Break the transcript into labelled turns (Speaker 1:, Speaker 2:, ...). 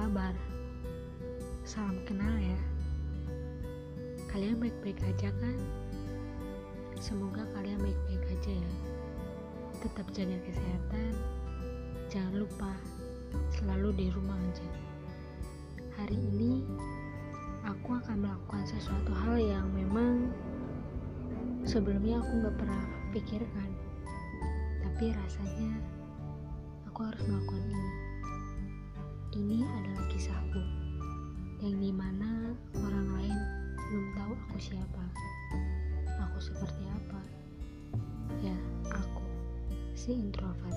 Speaker 1: kabar? Salam kenal ya. Kalian baik-baik aja kan? Semoga kalian baik-baik aja ya. Tetap jaga kesehatan. Jangan lupa selalu di rumah aja. Hari ini aku akan melakukan sesuatu hal yang memang sebelumnya aku nggak pernah pikirkan. Tapi rasanya aku harus melakukan ini. Adalah kisahku, yang di mana orang lain belum tahu aku siapa, aku seperti apa. Ya, aku si introvert.